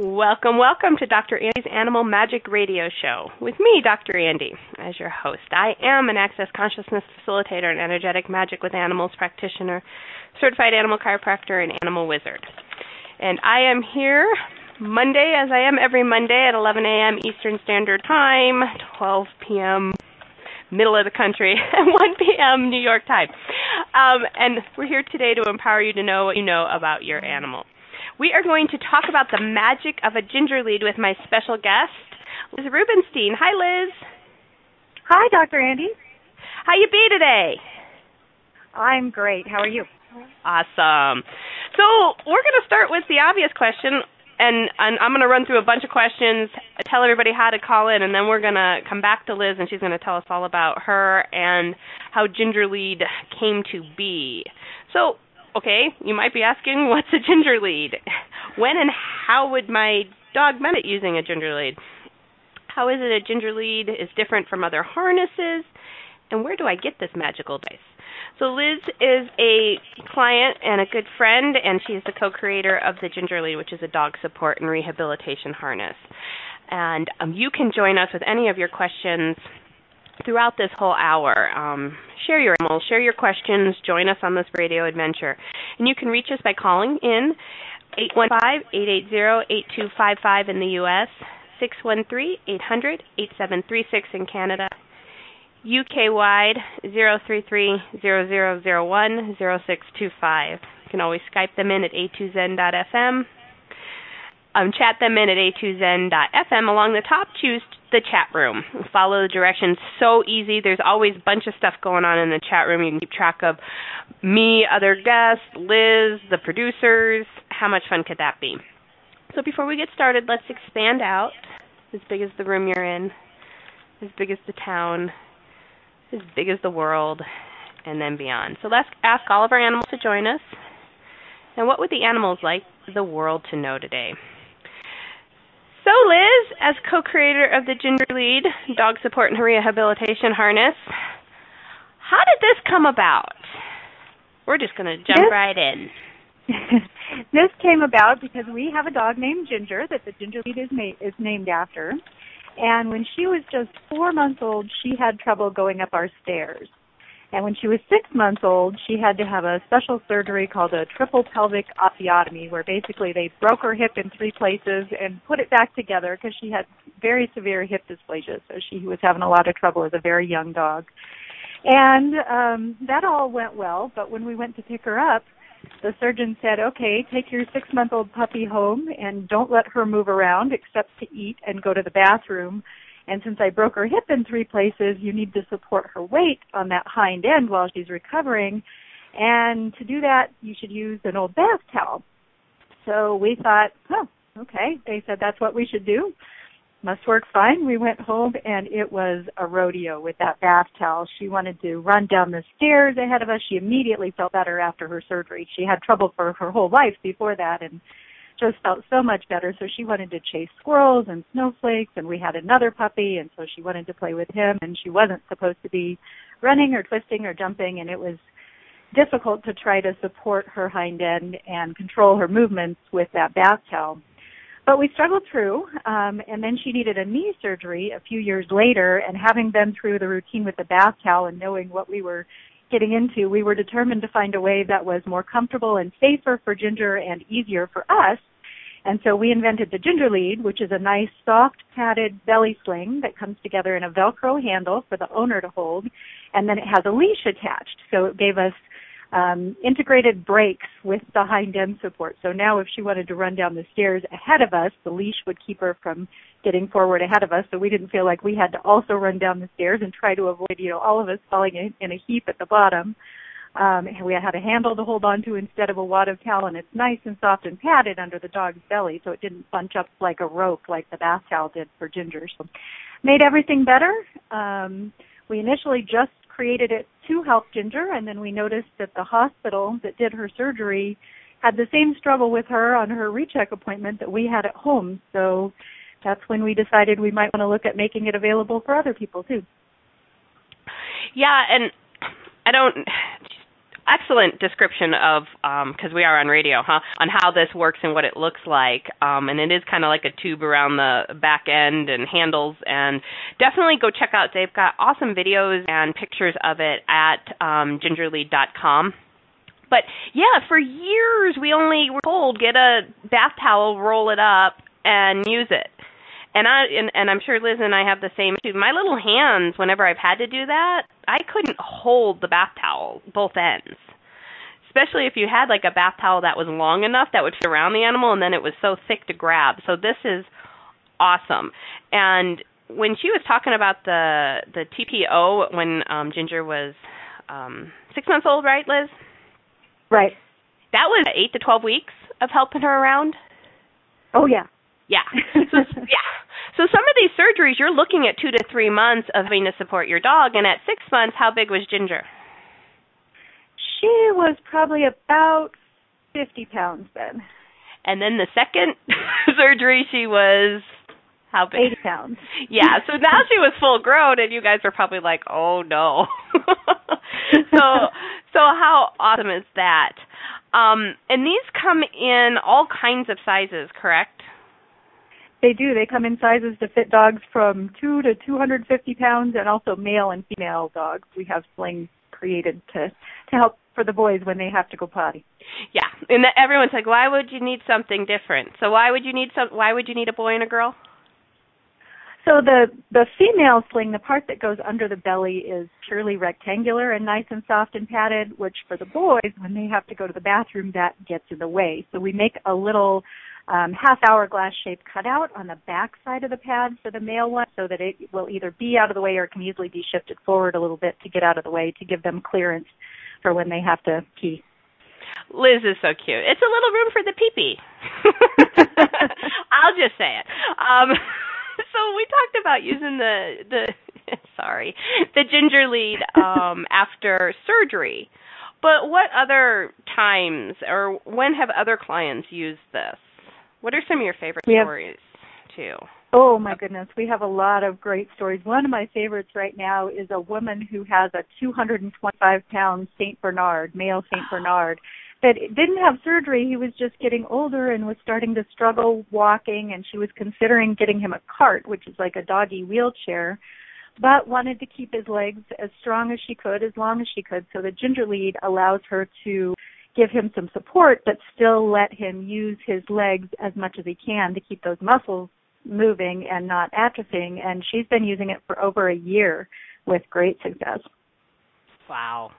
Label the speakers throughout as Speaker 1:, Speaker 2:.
Speaker 1: Welcome, welcome to Dr. Andy's Animal Magic Radio Show with me, Dr. Andy, as your host. I am an Access Consciousness Facilitator and Energetic Magic with Animals practitioner, certified animal chiropractor, and animal wizard. And I am here Monday, as I am every Monday at 11 a.m. Eastern Standard Time, 12 p.m. middle of the country, and 1 p.m. New York time. Um, and we're here today to empower you to know what you know about your animal. We are going to talk about the magic of a ginger lead with my special guest, Liz Rubenstein. Hi, Liz.
Speaker 2: Hi, Dr. Andy.
Speaker 1: How you be today?
Speaker 2: I'm great. How are you?
Speaker 1: Awesome. So we're going to start with the obvious question, and, and I'm going to run through a bunch of questions, tell everybody how to call in, and then we're going to come back to Liz, and she's going to tell us all about her and how ginger lead came to be. So okay, you might be asking, what's a ginger lead? When and how would my dog benefit using a ginger lead? How is it a ginger lead is different from other harnesses? And where do I get this magical device? So Liz is a client and a good friend, and she's the co-creator of the Ginger Lead, which is a dog support and rehabilitation harness. And um, you can join us with any of your questions throughout this whole hour. Um, share your animals, share your questions, join us on this radio adventure. And you can reach us by calling in 815-880-8255 in the U.S., 613-800-8736 in Canada, UK wide 033-0001-0625. You can always Skype them in at a2zen.fm um, chat them in at a2zen.fm. Along the top, choose the chat room. Follow the directions. So easy. There's always a bunch of stuff going on in the chat room. You can keep track of me, other guests, Liz, the producers. How much fun could that be? So before we get started, let's expand out as big as the room you're in, as big as the town, as big as the world, and then beyond. So let's ask all of our animals to join us. And what would the animals like the world to know today? So, Liz, as co creator of the Ginger Lead Dog Support and Rehabilitation Harness, how did this come about? We're just going to jump
Speaker 2: this,
Speaker 1: right in.
Speaker 2: this came about because we have a dog named Ginger that the Ginger Lead is, ma- is named after. And when she was just four months old, she had trouble going up our stairs. And when she was six months old, she had to have a special surgery called a triple pelvic osteotomy, where basically they broke her hip in three places and put it back together because she had very severe hip dysplasia. So she was having a lot of trouble as a very young dog. And um, that all went well, but when we went to pick her up, the surgeon said, okay, take your six month old puppy home and don't let her move around except to eat and go to the bathroom and since I broke her hip in three places, you need to support her weight on that hind end while she's recovering. And to do that, you should use an old bath towel. So we thought, oh, okay. They said that's what we should do. Must work fine. We went home and it was a rodeo with that bath towel. She wanted to run down the stairs ahead of us. She immediately felt better after her surgery. She had trouble for her whole life before that and just felt so much better. So she wanted to chase squirrels and snowflakes, and we had another puppy, and so she wanted to play with him. And she wasn't supposed to be running or twisting or jumping, and it was difficult to try to support her hind end and control her movements with that bath towel. But we struggled through, um, and then she needed a knee surgery a few years later. And having been through the routine with the bath towel and knowing what we were getting into, we were determined to find a way that was more comfortable and safer for Ginger and easier for us and so we invented the Ginger Lead, which is a nice soft padded belly sling that comes together in a Velcro handle for the owner to hold, and then it has a leash attached. So it gave us um, integrated brakes with the hind end support. So now if she wanted to run down the stairs ahead of us, the leash would keep her from getting forward ahead of us. So we didn't feel like we had to also run down the stairs and try to avoid, you know, all of us falling in, in a heap at the bottom. Um, we had a handle to hold on to instead of a wad of towel, and it's nice and soft and padded under the dog's belly, so it didn't bunch up like a rope like the bath towel did for Ginger. So made everything better. Um, we initially just created it to help Ginger, and then we noticed that the hospital that did her surgery had the same struggle with her on her recheck appointment that we had at home. So that's when we decided we might want to look at making it available for other people too.
Speaker 1: Yeah, and I don't excellent description of because um, we are on radio, huh? On how this works and what it looks like, um, and it is kind of like a tube around the back end and handles. And definitely go check out. They've got awesome videos and pictures of it at um, gingerlead.com. But yeah, for years we only were told get a bath towel, roll it up, and use it. And I and, and I'm sure Liz and I have the same too. My little hands, whenever I've had to do that, I couldn't hold the bath towel both ends. Especially if you had like a bath towel that was long enough that would fit around the animal, and then it was so thick to grab. So this is awesome. And when she was talking about the the TPO when um Ginger was um six months old, right, Liz?
Speaker 2: Right.
Speaker 1: That was eight to twelve weeks of helping her around.
Speaker 2: Oh yeah.
Speaker 1: Yeah. So, yeah. So some of these surgeries, you're looking at two to three months of having to support your dog, and at six months, how big was Ginger?
Speaker 2: She was probably about fifty pounds then.
Speaker 1: And then the second surgery, she was how big?
Speaker 2: Eighty pounds.
Speaker 1: Yeah. So now she was full grown, and you guys are probably like, "Oh no." so, so how awesome is that? Um, and these come in all kinds of sizes, correct?
Speaker 2: They do. They come in sizes to fit dogs from two to 250 pounds, and also male and female dogs. We have slings created to to help for the boys when they have to go potty.
Speaker 1: Yeah, and everyone's like, why would you need something different? So why would you need some? Why would you need a boy and a girl?
Speaker 2: So the the female sling, the part that goes under the belly, is purely rectangular and nice and soft and padded. Which for the boys, when they have to go to the bathroom, that gets in the way. So we make a little um, half hourglass shaped cutout on the back side of the pad for the male one so that it will either be out of the way or can easily be shifted forward a little bit to get out of the way to give them clearance for when they have to pee.
Speaker 1: Liz is so cute. It's a little room for the pee pee. I'll just say it. Um, so we talked about using the the sorry the ginger lead um, after surgery. But what other times or when have other clients used this? What are some of your favorite stories too?
Speaker 2: Oh my goodness, we have a lot of great stories. One of my favorites right now is a woman who has a 225 pound Saint Bernard, male Saint Bernard, that didn't have surgery. He was just getting older and was starting to struggle walking, and she was considering getting him a cart, which is like a doggy wheelchair, but wanted to keep his legs as strong as she could, as long as she could. So the ginger lead allows her to give him some support, but still let him use his legs as much as he can to keep those muscles moving and not atrophying. And she's been using it for over a year with great success.
Speaker 1: Wow.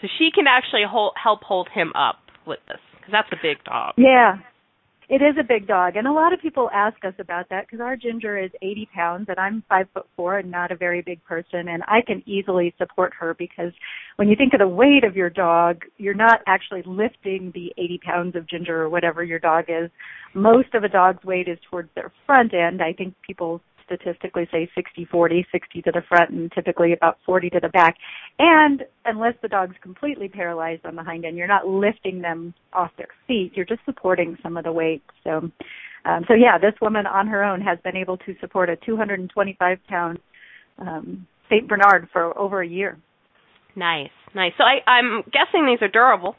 Speaker 1: So she can actually hold, help hold him up with this because that's a big dog.
Speaker 2: Yeah, it is a big dog, and a lot of people ask us about that because our ginger is 80 pounds, and I'm five foot four and not a very big person, and I can easily support her because when you think of the weight of your dog, you're not actually lifting the 80 pounds of ginger or whatever your dog is. Most of a dog's weight is towards their front end. I think people statistically say 60 40 60 to the front and typically about 40 to the back. And unless the dog's completely paralyzed on the hind end you're not lifting them off their feet. You're just supporting some of the weight. So um, so yeah this woman on her own has been able to support a 225 pound um, Saint Bernard for over a year.
Speaker 1: Nice nice. So I, I'm guessing these are durable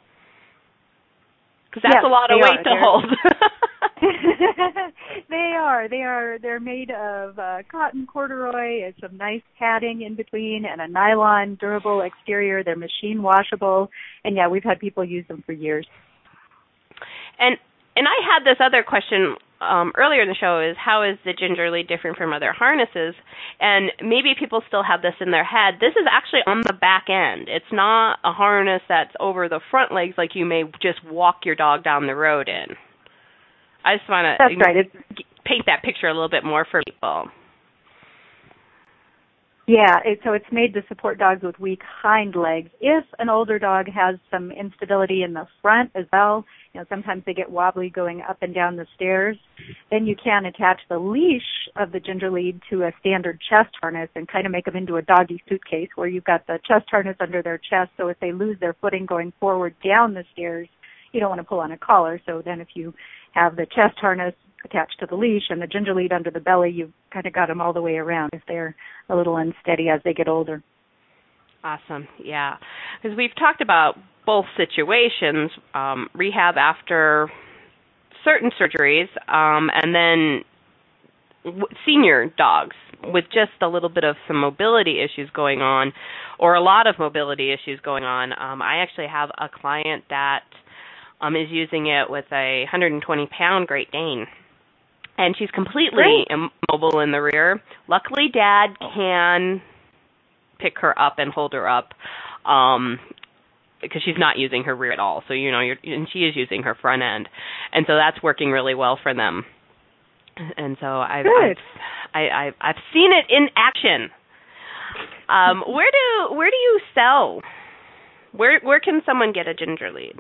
Speaker 1: because that's
Speaker 2: yes,
Speaker 1: a lot of weight
Speaker 2: are.
Speaker 1: to
Speaker 2: They're,
Speaker 1: hold
Speaker 2: they are. They are. They're made of uh, cotton corduroy and some nice padding in between, and a nylon durable exterior. They're machine washable, and yeah, we've had people use them for years.
Speaker 1: And and I had this other question um, earlier in the show: is how is the ginger lead different from other harnesses? And maybe people still have this in their head. This is actually on the back end. It's not a harness that's over the front legs like you may just walk your dog down the road in. I just want
Speaker 2: to right.
Speaker 1: paint that picture a little bit more for people.
Speaker 2: Yeah, it, so it's made to support dogs with weak hind legs. If an older dog has some instability in the front as well, you know, sometimes they get wobbly going up and down the stairs, then you can attach the leash of the ginger lead to a standard chest harness and kind of make them into a doggy suitcase where you've got the chest harness under their chest so if they lose their footing going forward down the stairs, you don't want to pull on a collar. So then if you have the chest harness attached to the leash and the ginger lead under the belly, you've kind of got them all the way around if they're a little unsteady as they get older.
Speaker 1: Awesome. Yeah. Because we've talked about both situations um, rehab after certain surgeries, um, and then w- senior dogs with just a little bit of some mobility issues going on, or a lot of mobility issues going on. Um, I actually have a client that um, is using it with a 120 pound Great Dane and she's completely
Speaker 2: Great.
Speaker 1: immobile in the rear. Luckily, Dad can pick her up and hold her up, um, because she's not using her rear at all. So you know, you're, and she is using her front end, and so that's working really well for them. And so I've. I've, I, I've I've seen it in action. Um, where do where do you sell? Where where can someone get a ginger lead?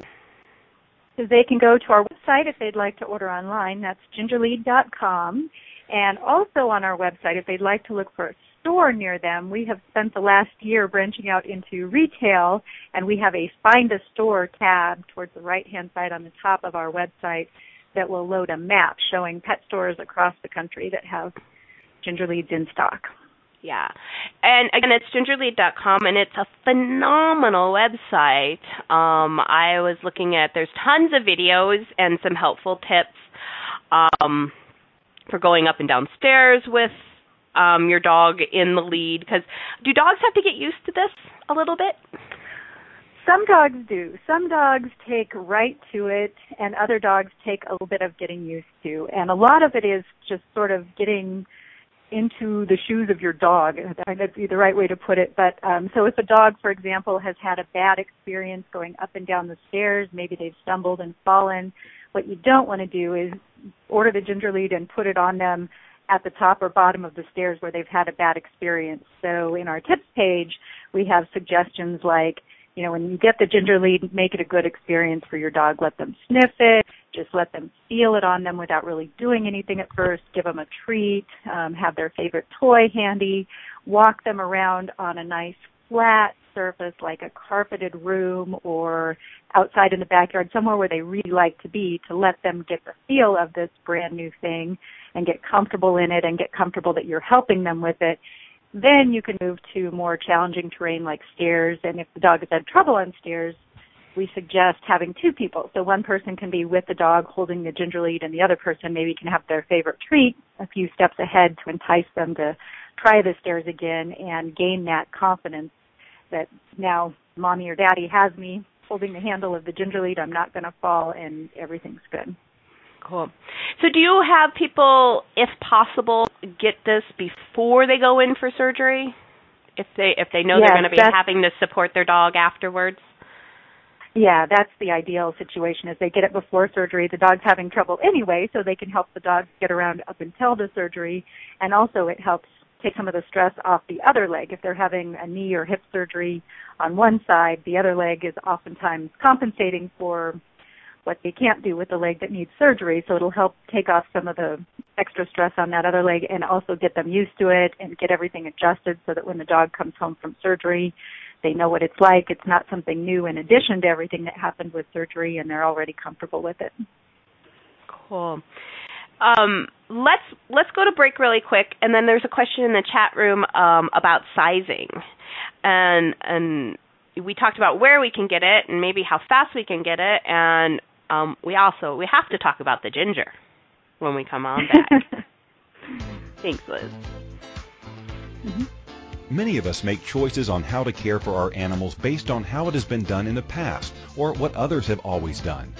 Speaker 2: They can go to our website if they'd like to order online. That's gingerlead.com. And also on our website, if they'd like to look for a store near them, we have spent the last year branching out into retail, and we have a Find a Store tab towards the right-hand side on the top of our website that will load a map showing pet stores across the country that have ginger leads in stock.
Speaker 1: Yeah. And again, it's gingerlead.com, and it's a phenomenal website. Um, I was looking at, there's tons of videos and some helpful tips um, for going up and down stairs with um, your dog in the lead. Because do dogs have to get used to this a little bit?
Speaker 2: Some dogs do. Some dogs take right to it, and other dogs take a little bit of getting used to. And a lot of it is just sort of getting into the shoes of your dog. That'd be the right way to put it. But um, so if a dog, for example, has had a bad experience going up and down the stairs, maybe they've stumbled and fallen, what you don't want to do is order the ginger lead and put it on them at the top or bottom of the stairs where they've had a bad experience. So in our tips page, we have suggestions like, you know, when you get the ginger lead, make it a good experience for your dog. Let them sniff it. Just let them feel it on them without really doing anything at first. Give them a treat. Um, have their favorite toy handy. Walk them around on a nice flat surface like a carpeted room or outside in the backyard, somewhere where they really like to be to let them get the feel of this brand new thing and get comfortable in it and get comfortable that you're helping them with it. Then you can move to more challenging terrain like stairs. And if the dog has had trouble on stairs, we suggest having two people. So one person can be with the dog holding the ginger lead and the other person maybe can have their favorite treat a few steps ahead to entice them to try the stairs again and gain that confidence that now mommy or daddy has me holding the handle of the ginger lead. I'm not going to fall and everything's good.
Speaker 1: Cool. So do you have people, if possible, get this before they go in for surgery? If they if they know
Speaker 2: Yes,
Speaker 1: they're going to be having to support their dog afterwards?
Speaker 2: Yeah, that's the ideal situation is they get it before surgery. The dog's having trouble anyway, so they can help the dog get around up until the surgery. And also it helps take some of the stress off the other leg. If they're having a knee or hip surgery on one side, the other leg is oftentimes compensating for what they can't do with the leg that needs surgery. So it'll help take off some of the extra stress on that other leg and also get them used to it and get everything adjusted so that when the dog comes home from surgery, they know what it's like. It's not something new in addition to everything that happened with surgery and they're already comfortable with it.
Speaker 1: Cool. Um, let's let's go to break really quick, and then there's a question in the chat room um, about sizing, and and we talked about where we can get it and maybe how fast we can get it, and um, we also we have to talk about the ginger when we come on back. Thanks, Liz.
Speaker 3: Many of us make choices on how to care for our animals based on how it has been done in the past or what others have always done.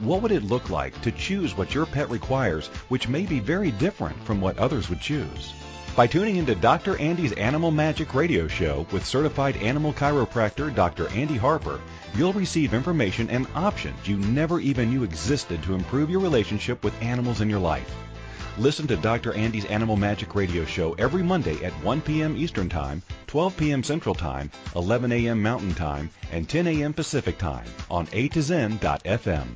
Speaker 3: What would it look like to choose what your pet requires, which may be very different from what others would choose? By tuning into Dr. Andy's Animal Magic radio show with certified animal chiropractor Dr. Andy Harper, you'll receive information and options you never even knew existed to improve your relationship with animals in your life. Listen to Dr. Andy's Animal Magic Radio Show every Monday at 1 p.m. Eastern Time, 12 p.m. Central Time, 11 a.m. Mountain Time, and 10 a.m. Pacific Time on A to Zen.fm.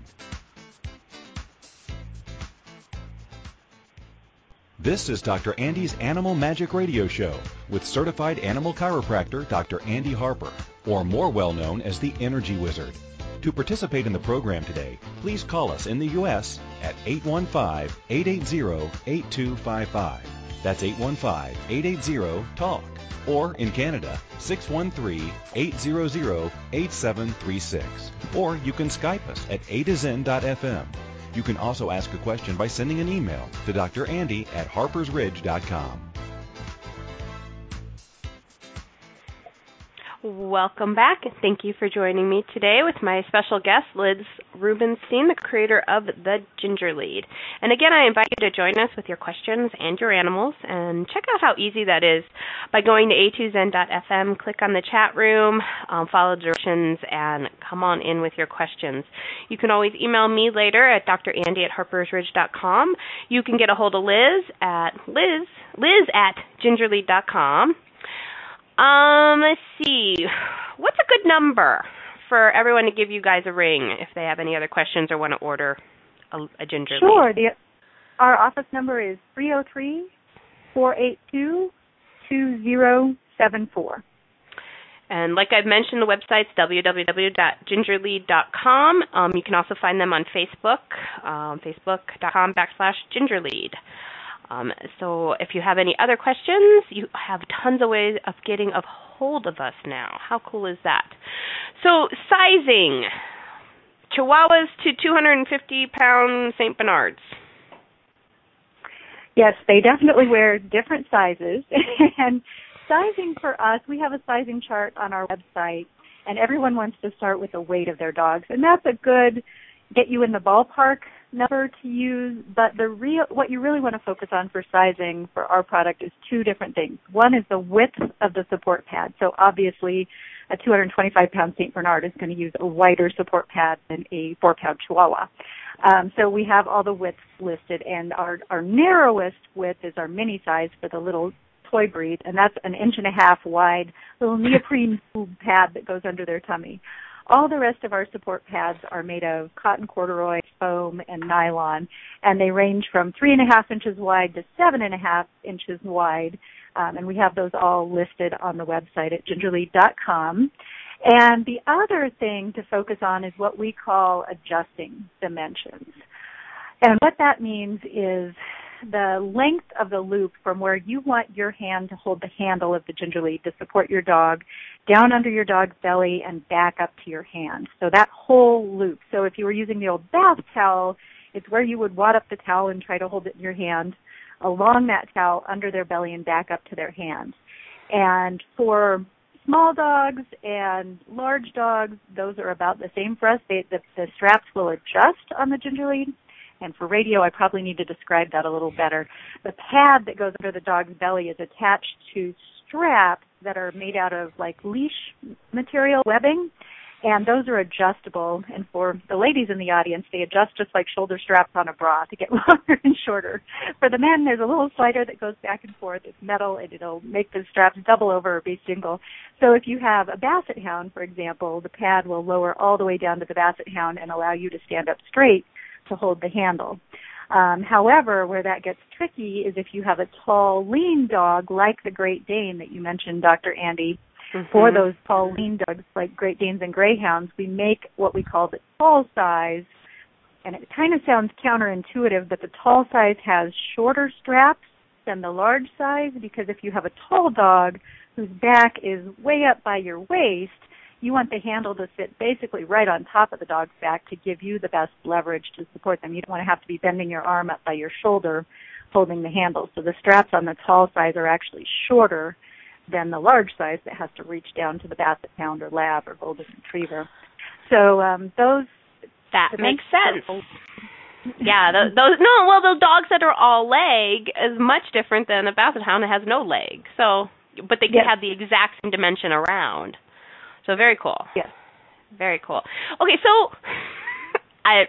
Speaker 3: This is Dr. Andy's Animal Magic Radio Show with certified animal chiropractor Dr. Andy Harper, or more well known as the Energy Wizard. To participate in the program today, please call us in the U.S. at 815-880-8255. That's 815-880-TALK. Or in Canada, 613-800-8736. Or you can Skype us at a to zen.fm. You can also ask a question by sending an email to Dr. Andy at harpersridge.com.
Speaker 1: Welcome back. Thank you for joining me today with my special guest, Liz Rubenstein, the creator of The Ginger Lead. And again, I invite you to join us with your questions and your animals, and check out how easy that is by going to a2zen.fm, click on the chat room, um, follow directions, and come on in with your questions. You can always email me later at drandy at harpersridge.com. You can get a hold of Liz at liz, liz at gingerlead.com. Um, let's see. What's a good number for everyone to give you guys a ring if they have any other questions or want to order a, a ginger lead?
Speaker 2: Sure. The, our office number is three zero three four eight two two zero seven four.
Speaker 1: And like I've mentioned, the website's www.gingerlead.com. Um, you can also find them on Facebook, um, facebook.com backslash gingerlead. Um, so if you have any other questions, you have tons of ways of getting a hold of us now. How cool is that? So sizing, Chihuahuas to 250 pound St. Bernards.
Speaker 2: Yes, they definitely wear different sizes. and sizing for us, we have a sizing chart on our website, and everyone wants to start with the weight of their dogs. And that's a good get you in the ballpark number to use, but the real what you really want to focus on for sizing for our product is two different things. One is the width of the support pad. So obviously, a 225 pound St. Bernard is going to use a wider support pad than a four pound Chihuahua. Um, so we have all the widths listed, and our our narrowest width is our mini size for the little toy breed, and that's an inch and a half wide little neoprene pad that goes under their tummy. All the rest of our support pads are made of cotton corduroy, foam, and nylon, and they range from three and a half inches wide to seven and a half inches wide. Um, and we have those all listed on the website at gingerlead.com. And the other thing to focus on is what we call adjusting dimensions. And what that means is the length of the loop from where you want your hand to hold the handle of the ginger lead to support your dog down under your dog's belly and back up to your hand. So that whole loop. So if you were using the old bath towel, it's where you would wad up the towel and try to hold it in your hand along that towel under their belly and back up to their hand. And for small dogs and large dogs, those are about the same for us. They, the, the straps will adjust on the ginger lead and for radio, I probably need to describe that a little better. The pad that goes under the dog's belly is attached to straps that are made out of like leash material webbing. And those are adjustable. And for the ladies in the audience, they adjust just like shoulder straps on a bra to get longer and shorter. For the men, there's a little slider that goes back and forth. It's metal and it'll make the straps double over or be single. So if you have a basset hound, for example, the pad will lower all the way down to the basset hound and allow you to stand up straight to hold the handle. Um, however, where that gets tricky is if you have a tall, lean dog like the Great Dane that you mentioned, Dr. Andy. Mm-hmm. For those tall, lean dogs like Great Danes and Greyhounds, we make what we call the tall size. And it kind of sounds counterintuitive, but the tall size has shorter straps than the large size because if you have a tall dog whose back is way up by your waist, you want the handle to sit basically right on top of the dog's back to give you the best leverage to support them. You don't want to have to be bending your arm up by your shoulder holding the handle. So the straps on the tall size are actually shorter than the large size that has to reach down to the basset hound or lab or golden retriever. So um, those
Speaker 1: that makes sense. yeah, those, those no, well, the dogs that are all leg is much different than a basset hound that has no leg. So, but they can yes. have the exact same dimension around. So very cool.
Speaker 2: Yes.
Speaker 1: Very cool. Okay, so I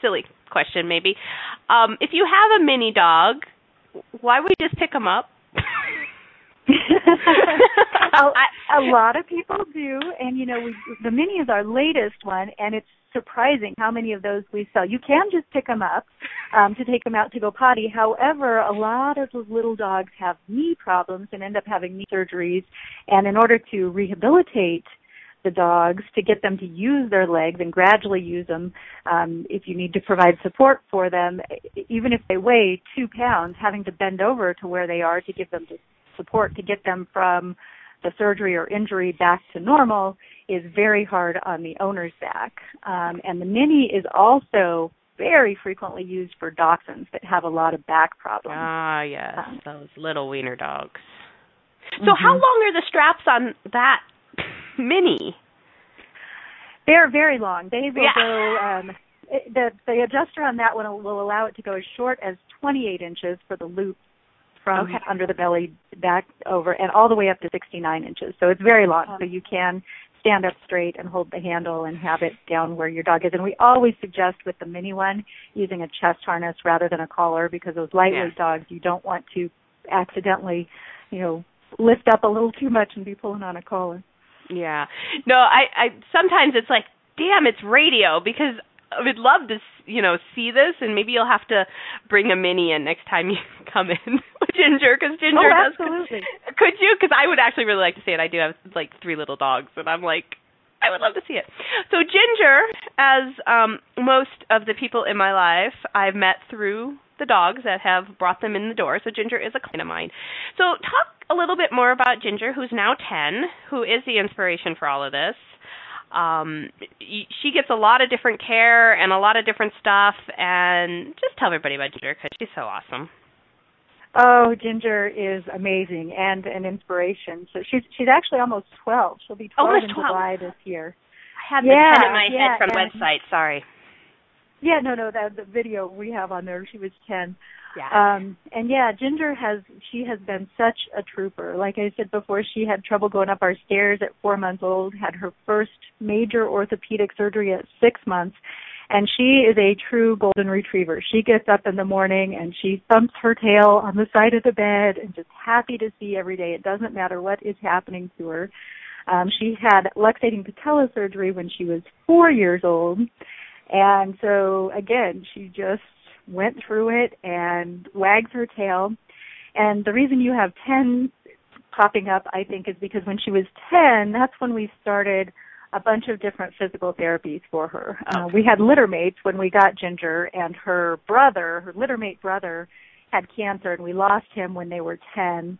Speaker 1: silly question, maybe. Um, if you have a mini dog, why would you just pick them up?
Speaker 2: a, a lot of people do, and you know, we, the mini is our latest one, and it's surprising how many of those we sell. You can just pick them up um, to take them out to go potty. However, a lot of those little dogs have knee problems and end up having knee surgeries, and in order to rehabilitate the dogs to get them to use their legs and gradually use them. Um, if you need to provide support for them, even if they weigh two pounds, having to bend over to where they are to give them the support to get them from the surgery or injury back to normal is very hard on the owner's back. Um, and the mini is also very frequently used for dachshunds that have a lot of back problems.
Speaker 1: Ah, yes, um, those little wiener dogs. So,
Speaker 2: mm-hmm.
Speaker 1: how long are the straps on that mini?
Speaker 2: They're very long. They will
Speaker 1: yeah.
Speaker 2: go. Um, the the adjuster on that one will allow it to go as short as 28 inches for the loop from
Speaker 1: okay.
Speaker 2: under the belly back over and all the way up to 69 inches. So it's very long. So you can stand up straight and hold the handle and have it down where your dog is. And we always suggest with the mini one using a chest harness rather than a collar because those lightweight
Speaker 1: yeah.
Speaker 2: dogs you don't want to accidentally, you know, lift up a little too much and be pulling on a collar.
Speaker 1: Yeah. No, I I sometimes it's like, damn, it's radio because would love to, you know, see this, and maybe you'll have to bring a mini in next time you come in with Ginger, because Ginger
Speaker 2: oh,
Speaker 1: does.
Speaker 2: absolutely.
Speaker 1: Could, could you? Because I would actually really like to see it. I do have like three little dogs, and I'm like, I would love to see it. So Ginger, as um most of the people in my life, I've met through the dogs that have brought them in the door. So Ginger is a client of mine. So talk a little bit more about Ginger, who's now 10, who is the inspiration for all of this um she gets a lot of different care and a lot of different stuff and just tell everybody about ginger because she's so awesome.
Speaker 2: Oh ginger is amazing and an inspiration. So she's she's actually almost twelve. She'll be twelve
Speaker 1: almost
Speaker 2: in
Speaker 1: 12.
Speaker 2: july this year.
Speaker 1: I had
Speaker 2: yeah,
Speaker 1: the in my
Speaker 2: yeah,
Speaker 1: head from the
Speaker 2: and,
Speaker 1: website sorry.
Speaker 2: Yeah no no that the video we have on there she was ten Um, and yeah, Ginger has she has been such a trooper. Like I said before, she had trouble going up our stairs at four months old, had her first major orthopedic surgery at six months, and she is a true golden retriever. She gets up in the morning and she thumps her tail on the side of the bed and just happy to see every day. It doesn't matter what is happening to her. Um, she had luxating patella surgery when she was four years old. And so again, she just went through it and wags her tail. And the reason you have 10 popping up, I think, is because when she was 10, that's when we started a bunch of different physical therapies for her. Uh, we had litter mates when we got Ginger, and her brother, her litter mate brother, had cancer, and we lost him when they were 10.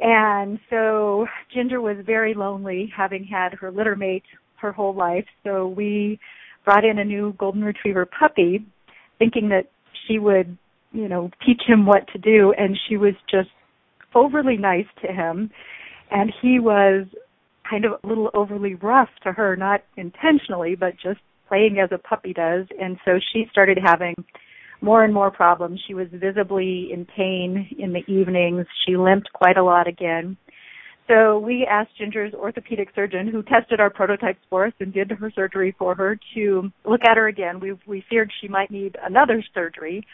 Speaker 2: And so Ginger was very lonely, having had her litter mate her whole life. So we brought in a new golden retriever puppy, thinking that she would, you know, teach him what to do and she was just overly nice to him and he was kind of a little overly rough to her, not intentionally, but just playing as a puppy does. And so she started having more and more problems. She was visibly in pain in the evenings. She limped quite a lot again. So we asked Ginger's orthopedic surgeon, who tested our prototypes for us and did her surgery for her, to look at her again. We we feared she might need another surgery,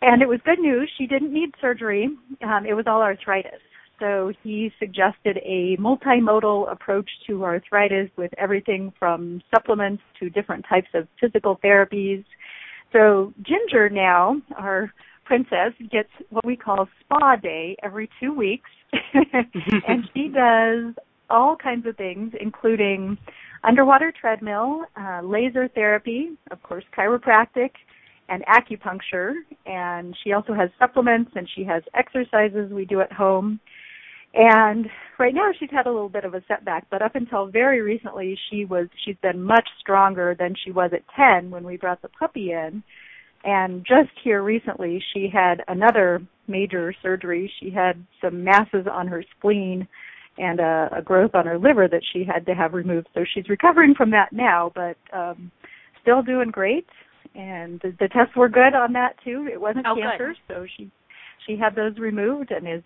Speaker 2: and it was good news. She didn't need surgery. Um, it was all arthritis. So he suggested a multimodal approach to arthritis with everything from supplements to different types of physical therapies. So Ginger now, our princess, gets what we call spa day every two weeks and she does all kinds of things, including underwater treadmill, uh, laser therapy, of course, chiropractic, and acupuncture. And she also has supplements and she has exercises we do at home. And right now she's had a little bit of a setback, but up until very recently she was she's been much stronger than she was at 10 when we brought the puppy in. And just here recently she had another major surgery. She had some masses on her spleen and a, a growth on her liver that she had to have removed. So she's recovering from that now, but um still doing great. And the, the tests were good on that too. It wasn't
Speaker 1: oh,
Speaker 2: cancer,
Speaker 1: good.
Speaker 2: so she she had those removed and is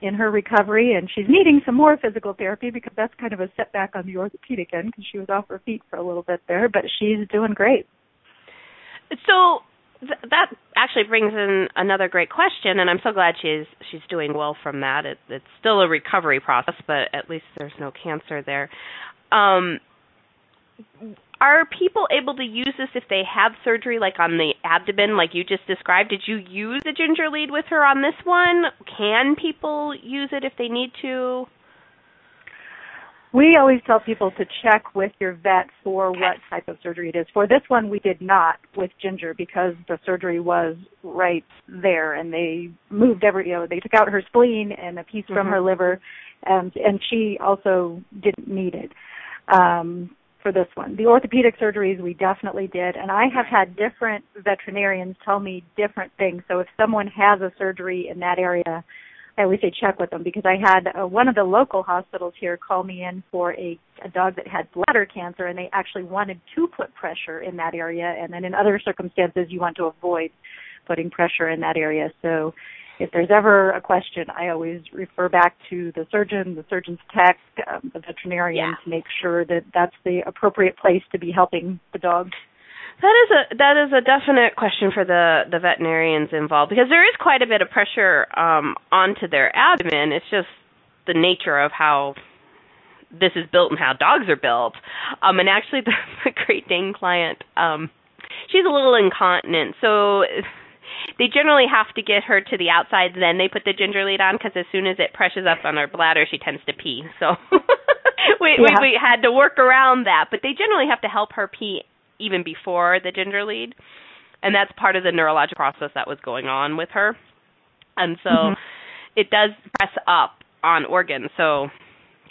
Speaker 2: in her recovery and she's needing some more physical therapy because that's kind of a setback on the orthopedic end because she was off her feet for a little bit there, but she's doing great.
Speaker 1: So th- that actually brings in another great question, and I'm so glad she's she's doing well from that. It, it's still a recovery process, but at least there's no cancer there. Um, are people able to use this if they have surgery, like on the abdomen, like you just described? Did you use a ginger lead with her on this one? Can people use it if they need to?
Speaker 2: We always tell people to check with your vet for what type of surgery it is. For this one, we did not with Ginger because the surgery was right there, and they moved every. You know, they took out her spleen and a piece mm-hmm. from her liver, and and she also didn't need it um, for this one. The orthopedic surgeries we definitely did, and I have had different veterinarians tell me different things. So if someone has a surgery in that area I always say check with them because I had uh, one of the local hospitals here call me in for a, a dog that had bladder cancer, and they actually wanted to put pressure in that area. And then in other circumstances, you want to avoid putting pressure in that area. So if there's ever a question, I always refer back to the surgeon, the surgeon's tech, um, the veterinarian
Speaker 1: yeah.
Speaker 2: to make sure that that's the appropriate place to be helping the dog.
Speaker 1: That is a that is a definite question for the the veterinarians involved because there is quite a bit of pressure um onto their abdomen. It's just the nature of how this is built and how dogs are built. Um and actually the, the Great Dane client um she's a little incontinent. So they generally have to get her to the outside then they put the ginger lead on because as soon as it presses up on her bladder she tends to pee. So we, yeah. we we had to work around that, but they generally have to help her pee even before the ginger lead, and that's part of the neurological process that was going on with her. And so mm-hmm. it does press up on organs. So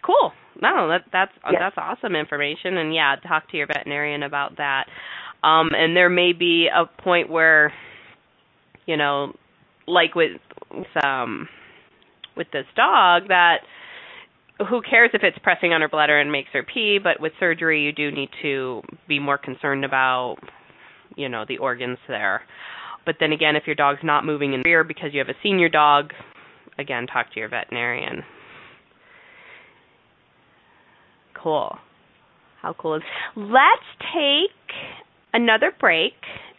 Speaker 1: cool. No, that that's yes. that's awesome information. And yeah, talk to your veterinarian about that. Um, and there may be a point where, you know, like with, with um with this dog that who cares if it's pressing on her bladder and makes her pee, but with surgery you do need to be more concerned about, you know, the organs there. But then again, if your dog's not moving in the rear because you have a senior dog, again, talk to your veterinarian. Cool. How cool is Let's take another break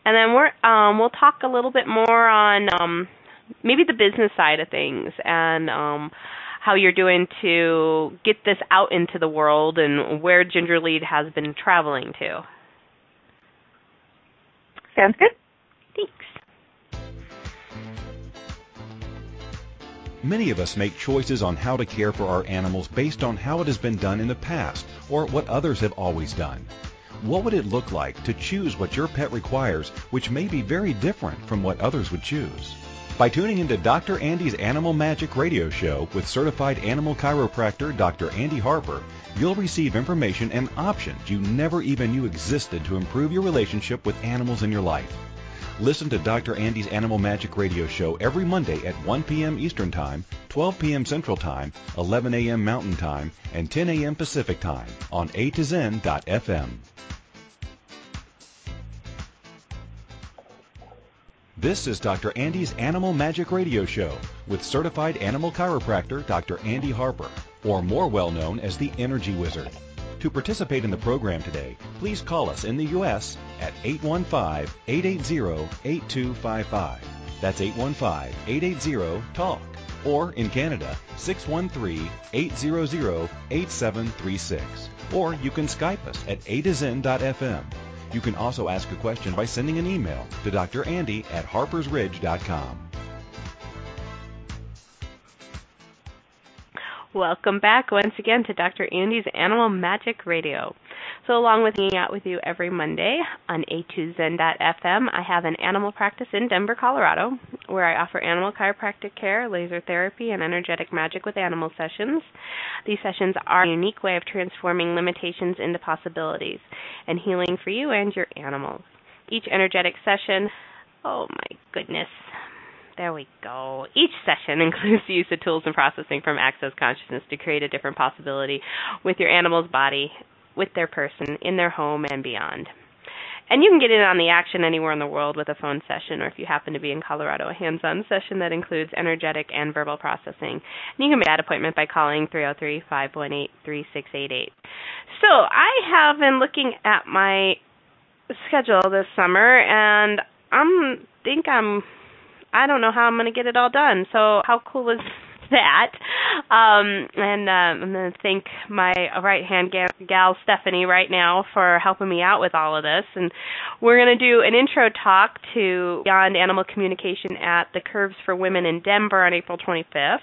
Speaker 1: and then we're um we'll talk a little bit more on um maybe the business side of things and um how you're doing to get this out into the world and where Ginger Lead has been traveling to.
Speaker 2: Sounds good.
Speaker 1: Thanks.
Speaker 3: Many of us make choices on how to care for our animals based on how it has been done in the past or what others have always done. What would it look like to choose what your pet requires, which may be very different from what others would choose? By tuning into Dr. Andy's Animal Magic radio show with certified animal chiropractor Dr. Andy Harper, you'll receive information and options you never even knew existed to improve your relationship with animals in your life. Listen to Dr. Andy's Animal Magic radio show every Monday at 1 p.m. Eastern Time, 12 p.m. Central Time, 11 a.m. Mountain Time, and 10 a.m. Pacific Time on A to Zen.fm. This is Dr. Andy's Animal Magic Radio Show with certified animal chiropractor Dr. Andy Harper, or more well known as the Energy Wizard. To participate in the program today, please call us in the U.S. at 815-880-8255. That's 815-880-TALK. Or in Canada, 613-800-8736. Or you can Skype us at a to zen.fm. You can also ask a question by sending an email to Dr. Andy at harpersridge.com.
Speaker 1: Welcome back once again to Dr. Andy's Animal Magic Radio. So, along with hanging out with you every Monday on a2zen.fm, I have an animal practice in Denver, Colorado, where I offer animal chiropractic care, laser therapy, and energetic magic with animal sessions. These sessions are a unique way of transforming limitations into possibilities and healing for you and your animals. Each energetic session, oh my goodness, there we go. Each session includes the use of tools and processing from Access Consciousness to create a different possibility with your animal's body with their person in their home and beyond. And you can get in on the action anywhere in the world with a phone session, or if you happen to be in Colorado, a hands on session that includes energetic and verbal processing. And you can make that appointment by calling 303 518 3688. So I have been looking at my schedule this summer, and I'm think I'm I don't know how I'm going to get it all done. So how cool is that? Um, and uh, I'm going to thank my right hand gal, Stephanie right now for helping me out with all of this. And we're going to do an intro talk to Beyond Animal Communication at the Curves for Women in Denver on April 25th.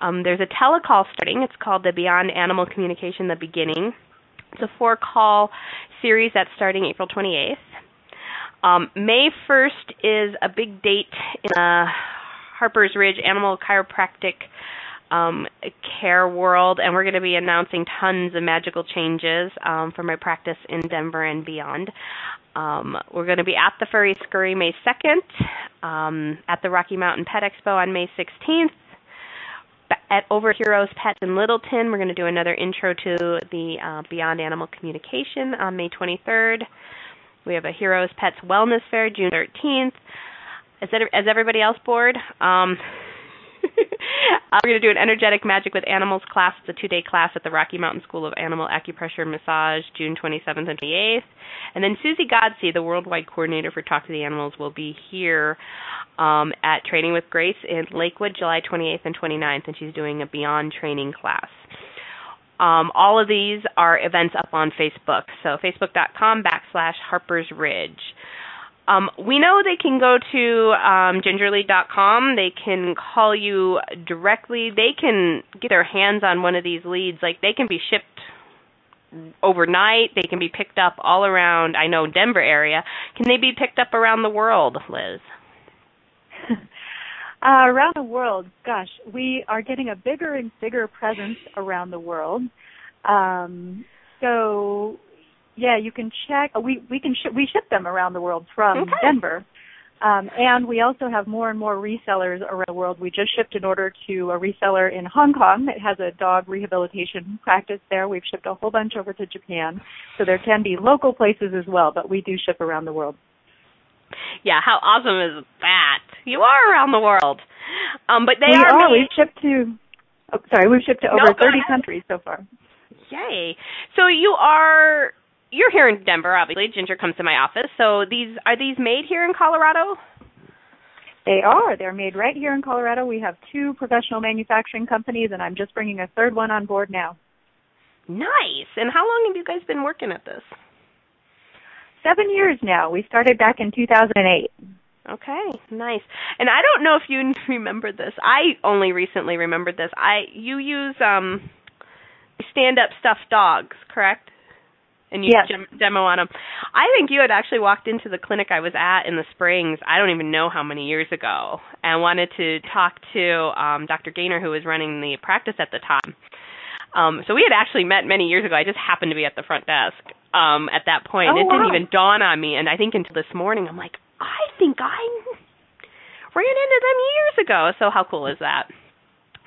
Speaker 1: Um, there's a telecall starting. It's called the Beyond Animal Communication: The Beginning. It's a four-call series that's starting April 28th. Um, May 1st is a big date in the Harper's Ridge Animal Chiropractic um, care world, and we're going to be announcing tons of magical changes um, for my practice in Denver and beyond. Um, we're going to be at the Furry Scurry May 2nd, um, at the Rocky Mountain Pet Expo on May 16th. At Over Heroes Pets in Littleton, we're going to do another intro to the uh, Beyond Animal Communication on May 23rd. We have a Heroes Pets Wellness Fair June 13th. Is, that, is everybody else bored? Um, we're going to do an energetic magic with animals class. It's a two-day class at the Rocky Mountain School of Animal Acupressure and Massage, June 27th and 28th. And then Susie Godsey, the worldwide coordinator for Talk to the Animals, will be here um, at Training with Grace in Lakewood, July 28th and 29th, and she's doing a Beyond Training class. Um, all of these are events up on Facebook. So facebook.com backslash Harper's Ridge. Um, we know they can go to um, gingerlead.com. They can call you directly. They can get their hands on one of these leads. Like they can be shipped overnight. They can be picked up all around. I know Denver area. Can they be picked up around the world, Liz?
Speaker 2: Uh, around the world, gosh, we are getting a bigger and bigger presence around the world. Um, so, yeah, you can check. We we can sh- we ship them around the world from
Speaker 1: okay.
Speaker 2: Denver, um, and we also have more and more resellers around the world. We just shipped an order to a reseller in Hong Kong that has a dog rehabilitation practice there. We've shipped a whole bunch over to Japan, so there can be local places as well, but we do ship around the world.
Speaker 1: Yeah, how awesome is that? You are around the world. Um, but they
Speaker 2: we
Speaker 1: are.
Speaker 2: are.
Speaker 1: Made...
Speaker 2: We've shipped to. Oh, sorry, we've shipped to over
Speaker 1: no,
Speaker 2: 30 countries so far.
Speaker 1: Yay! So you are. You're here in Denver, obviously. Ginger comes to my office. So these are these made here in Colorado?
Speaker 2: They are. They're made right here in Colorado. We have two professional manufacturing companies, and I'm just bringing a third one on board now.
Speaker 1: Nice. And how long have you guys been working at this?
Speaker 2: Seven years now. We started back in 2008.
Speaker 1: Okay, nice. And I don't know if you remember this. I only recently remembered this. I you use um stand-up stuffed dogs, correct? And you
Speaker 2: yes.
Speaker 1: demo on them. I think you had actually walked into the clinic I was at in the Springs. I don't even know how many years ago, and wanted to talk to um Dr. Gaynor, who was running the practice at the time. Um, so we had actually met many years ago. I just happened to be at the front desk um, at that point.
Speaker 2: Oh,
Speaker 1: it
Speaker 2: wow.
Speaker 1: didn't even dawn on me, and I think until this morning, I'm like, I think I ran into them years ago. So how cool is that?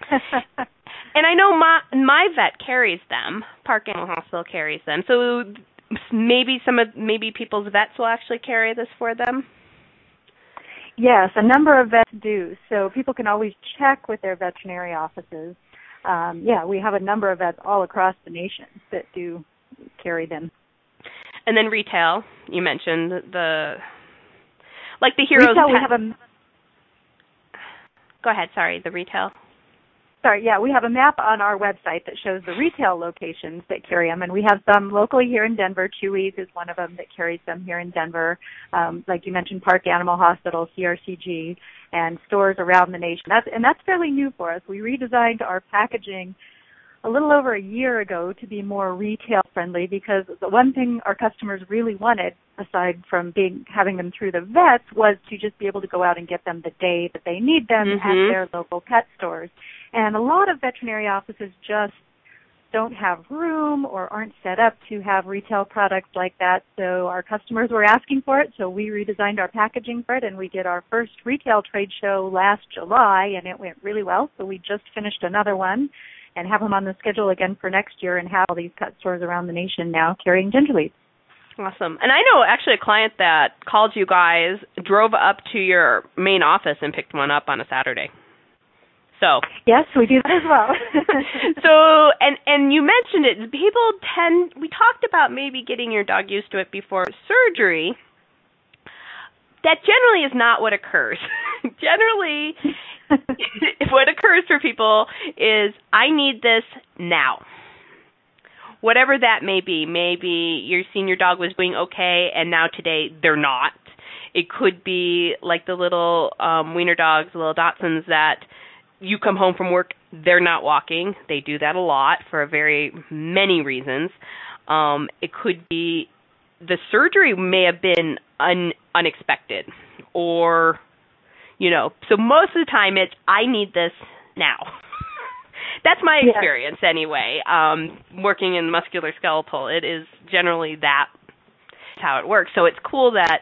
Speaker 1: and I know my my vet carries them. Park Animal Hospital carries them. So maybe some of maybe people's vets will actually carry this for them.
Speaker 2: Yes, a number of vets do. So people can always check with their veterinary offices. Um, yeah, we have a number of vets all across the nation that do carry them.
Speaker 1: And then retail, you mentioned the like the heroes.
Speaker 2: Retail, we have a.
Speaker 1: Go ahead. Sorry, the retail.
Speaker 2: Sorry, yeah, we have a map on our website that shows the retail locations that carry them, and we have some locally here in Denver. Chewy's is one of them that carries them here in Denver. Um, like you mentioned, Park Animal Hospital, CRCG, and stores around the nation. That's and that's fairly new for us. We redesigned our packaging a little over a year ago to be more retail friendly because the one thing our customers really wanted aside from being having them through the vets was to just be able to go out and get them the day that they need them
Speaker 1: mm-hmm.
Speaker 2: at their local pet stores. And a lot of veterinary offices just don't have room or aren't set up to have retail products like that. So our customers were asking for it, so we redesigned our packaging for it and we did our first retail trade show last July and it went really well. So we just finished another one and have them on the schedule again for next year and have all these pet stores around the nation now carrying gingerleads.
Speaker 1: Awesome. And I know actually a client that called you guys, drove up to your main office and picked one up on a Saturday. So
Speaker 2: Yes, we do that as well.
Speaker 1: so and and you mentioned it. People tend we talked about maybe getting your dog used to it before surgery. that generally is not what occurs. generally, what occurs for people is I need this now. Whatever that may be. Maybe your senior dog was doing okay and now today they're not. It could be like the little um wiener dogs, the little Dachshunds that you come home from work, they're not walking. They do that a lot for very many reasons. Um, it could be the surgery may have been un, unexpected or you know so most of the time it's i need this now that's my experience anyway um working in the musculoskeletal it is generally that how it works so it's cool that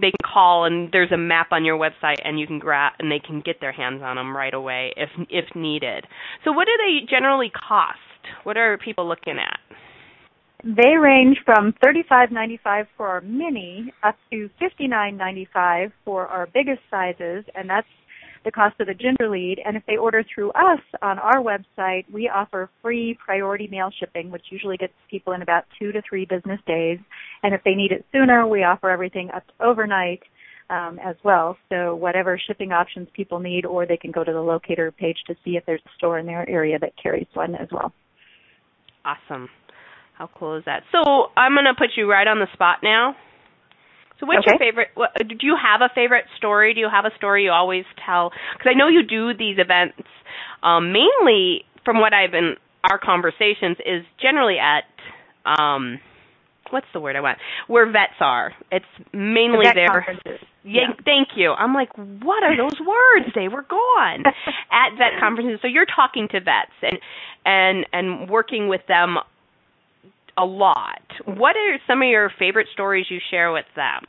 Speaker 1: they can call and there's a map on your website and you can grab and they can get their hands on them right away if if needed so what do they generally cost what are people looking at
Speaker 2: they range from $35.95 for our mini up to $59.95 for our biggest sizes, and that's the cost of the ginger lead. And if they order through us on our website, we offer free priority mail shipping, which usually gets people in about two to three business days. And if they need it sooner, we offer everything up to overnight um, as well. So whatever shipping options people need, or they can go to the locator page to see if there's a store in their area that carries one as well.
Speaker 1: Awesome. How cool is that? So I'm gonna put you right on the spot now. So what's
Speaker 2: okay.
Speaker 1: your favorite? What, do you have a favorite story? Do you have a story you always tell? Because I know you do these events um, mainly, from what I've been our conversations, is generally at um, what's the word I want? Where vets are. It's mainly
Speaker 2: the
Speaker 1: there.
Speaker 2: Conferences.
Speaker 1: Yeah,
Speaker 2: yeah,
Speaker 1: thank you. I'm like, what are those words? They were gone at vet conferences. So you're talking to vets and and and working with them a lot. What are some of your favorite stories you share with them?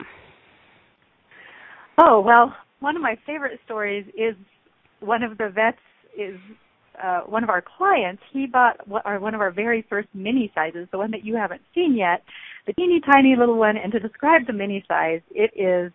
Speaker 2: Oh, well, one of my favorite stories is one of the vets is uh, one of our clients. He bought one of our very first mini sizes, the one that you haven't seen yet, the teeny tiny little one. And to describe the mini size, it is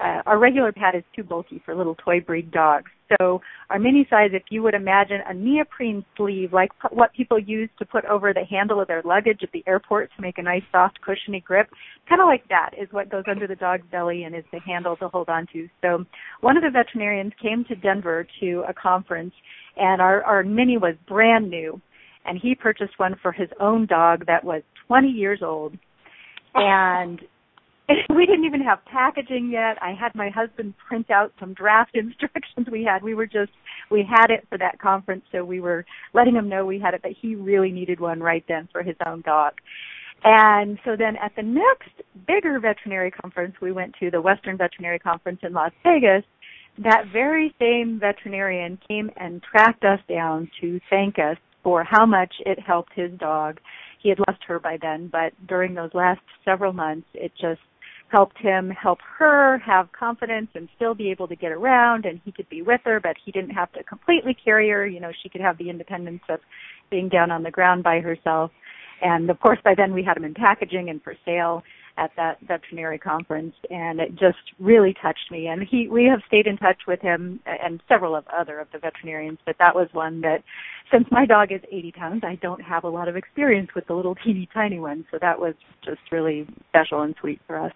Speaker 2: uh, our regular pad is too bulky for little toy breed dogs. So our mini size, if you would imagine a neoprene sleeve, like what people use to put over the handle of their luggage at the airport to make a nice soft cushiony grip, kind of like that is what goes under the dog's belly and is the handle to hold on to. So one of the veterinarians came to Denver to a conference and our, our mini was brand new and he purchased one for his own dog that was 20 years old and we didn't even have packaging yet. I had my husband print out some draft instructions we had. We were just we had it for that conference, so we were letting him know we had it, but he really needed one right then for his own dog. And so then at the next bigger veterinary conference we went to, the Western Veterinary Conference in Las Vegas, that very same veterinarian came and tracked us down to thank us for how much it helped his dog. He had lost her by then, but during those last several months, it just helped him help her have confidence and still be able to get around and he could be with her but he didn't have to completely carry her. You know she could have the independence of being down on the ground by herself. And of course by then we had him in packaging and for sale at that veterinary conference and it just really touched me and he we have stayed in touch with him and several of other of the veterinarians but that was one that since my dog is 80 pounds I don't have a lot of experience with the little teeny tiny one so that was just really special and sweet for us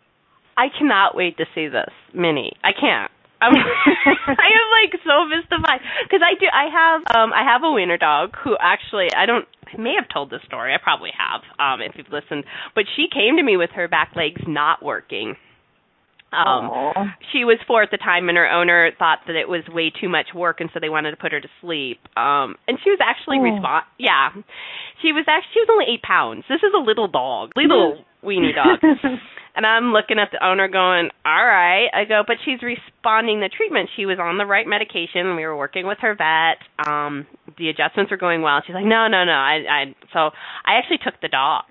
Speaker 1: I cannot wait to see this mini. I can't. I'm, I am like so mystified because I do. I have um I have a wiener dog who actually I don't I may have told this story. I probably have um if you've listened. But she came to me with her back legs not working. Um
Speaker 2: Aww.
Speaker 1: she was four at the time and her owner thought that it was way too much work and so they wanted to put her to sleep. Um and she was actually
Speaker 2: oh.
Speaker 1: respond yeah. She was actually she was only eight pounds. This is a little dog. Little weenie dog. And I'm looking at the owner going, all right. I go, but she's responding to treatment. She was on the right medication. We were working with her vet. Um, the adjustments were going well. She's like, no, no, no. I, I, so I actually took the dog,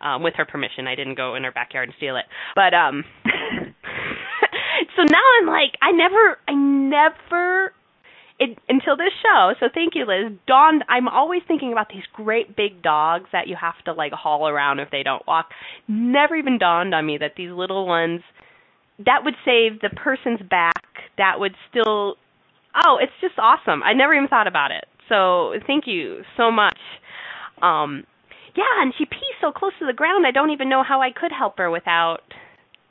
Speaker 1: um, with her permission. I didn't go in her backyard and steal it. But, um, so now I'm like, I never, I never it, until this show, so thank you, Liz, dawned I'm always thinking about these great big dogs that you have to like haul around if they don't walk. Never even dawned on me that these little ones that would save the person's back, that would still oh, it's just awesome. I never even thought about it. So thank you so much. Um yeah, and she pees so close to the ground I don't even know how I could help her without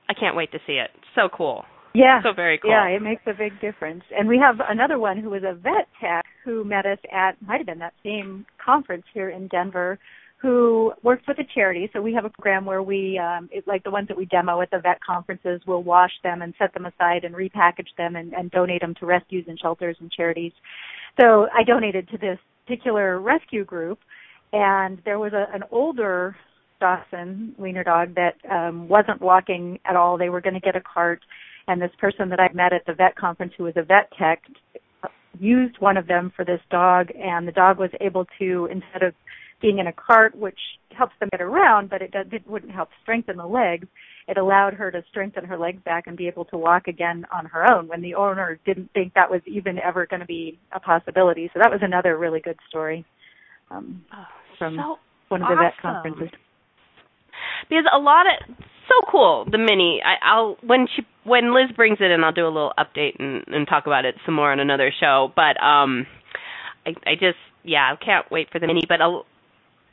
Speaker 1: I can't wait to see it. So cool.
Speaker 2: Yeah.
Speaker 1: So very cool.
Speaker 2: Yeah, it makes a big difference. And we have another one who was a vet tech who met us at might have been that same conference here in Denver who works with a charity. So we have a program where we, um, it, like the ones that we demo at the vet conferences, we'll wash them and set them aside and repackage them and, and donate them to rescues and shelters and charities. So I donated to this particular rescue group, and there was a, an older Dachshund wiener dog that um, wasn't walking at all. They were going to get a cart, and this person that I met at the vet conference, who was a vet tech, used one of them for this dog, and the dog was able to instead of being in a cart, which helps them get around, but it, does, it wouldn't help strengthen the legs. It allowed her to strengthen her legs back and be able to walk again on her own when the owner didn't think that was even ever going to be a possibility. So that was another really good story um,
Speaker 1: oh,
Speaker 2: from
Speaker 1: so
Speaker 2: one of the
Speaker 1: awesome.
Speaker 2: vet conferences.
Speaker 1: Because a lot of so cool the mini. I, I'll when she when Liz brings it in, I'll do a little update and, and talk about it some more on another show. But um, I I just yeah I can't wait for the mini. But I'll,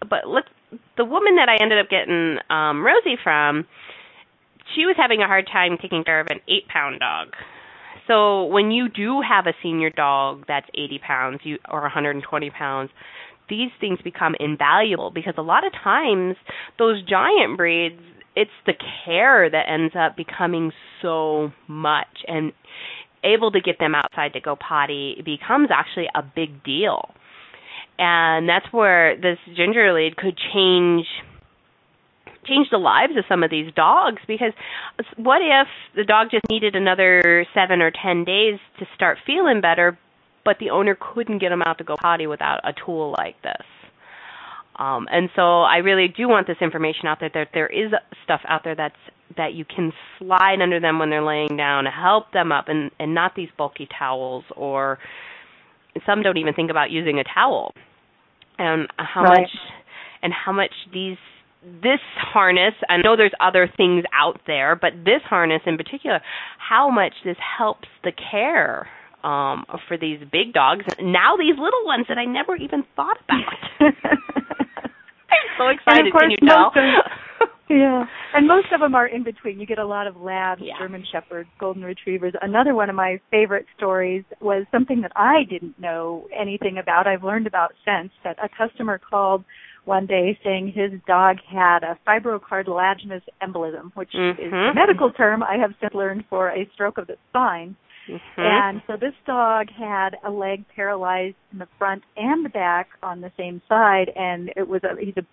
Speaker 1: but let's the woman that I ended up getting um Rosie from, she was having a hard time taking care of an eight pound dog. So when you do have a senior dog that's 80 pounds you or 120 pounds, these things become invaluable because a lot of times those giant breeds it's the care that ends up becoming so much and able to get them outside to go potty becomes actually a big deal. And that's where this ginger lead could change change the lives of some of these dogs because what if the dog just needed another 7 or 10 days to start feeling better but the owner couldn't get them out to go potty without a tool like this um, and so I really do want this information out there that there is stuff out there that's that you can slide under them when they're laying down, help them up, and and not these bulky towels or some don't even think about using a towel and how
Speaker 2: Right.
Speaker 1: much and how much these this harness I know there's other things out there, but this harness in particular, how much this helps the care um for these big dogs. Now these little ones that I never even thought about. I'm so excited,
Speaker 2: and of course,
Speaker 1: can you tell?
Speaker 2: of, yeah, and most of them are in between. You get a lot of labs,
Speaker 1: Yeah.
Speaker 2: German shepherds, golden retrievers. Another one of my favorite stories was something that I didn't know anything about. I've learned about since that a customer called one day saying his dog had a fibrocartilaginous embolism, which is a medical term I have since learned for a stroke of the spine.
Speaker 1: Mhm.
Speaker 2: And so this dog had a leg paralyzed in the front and the back on the same side, and it was a he's a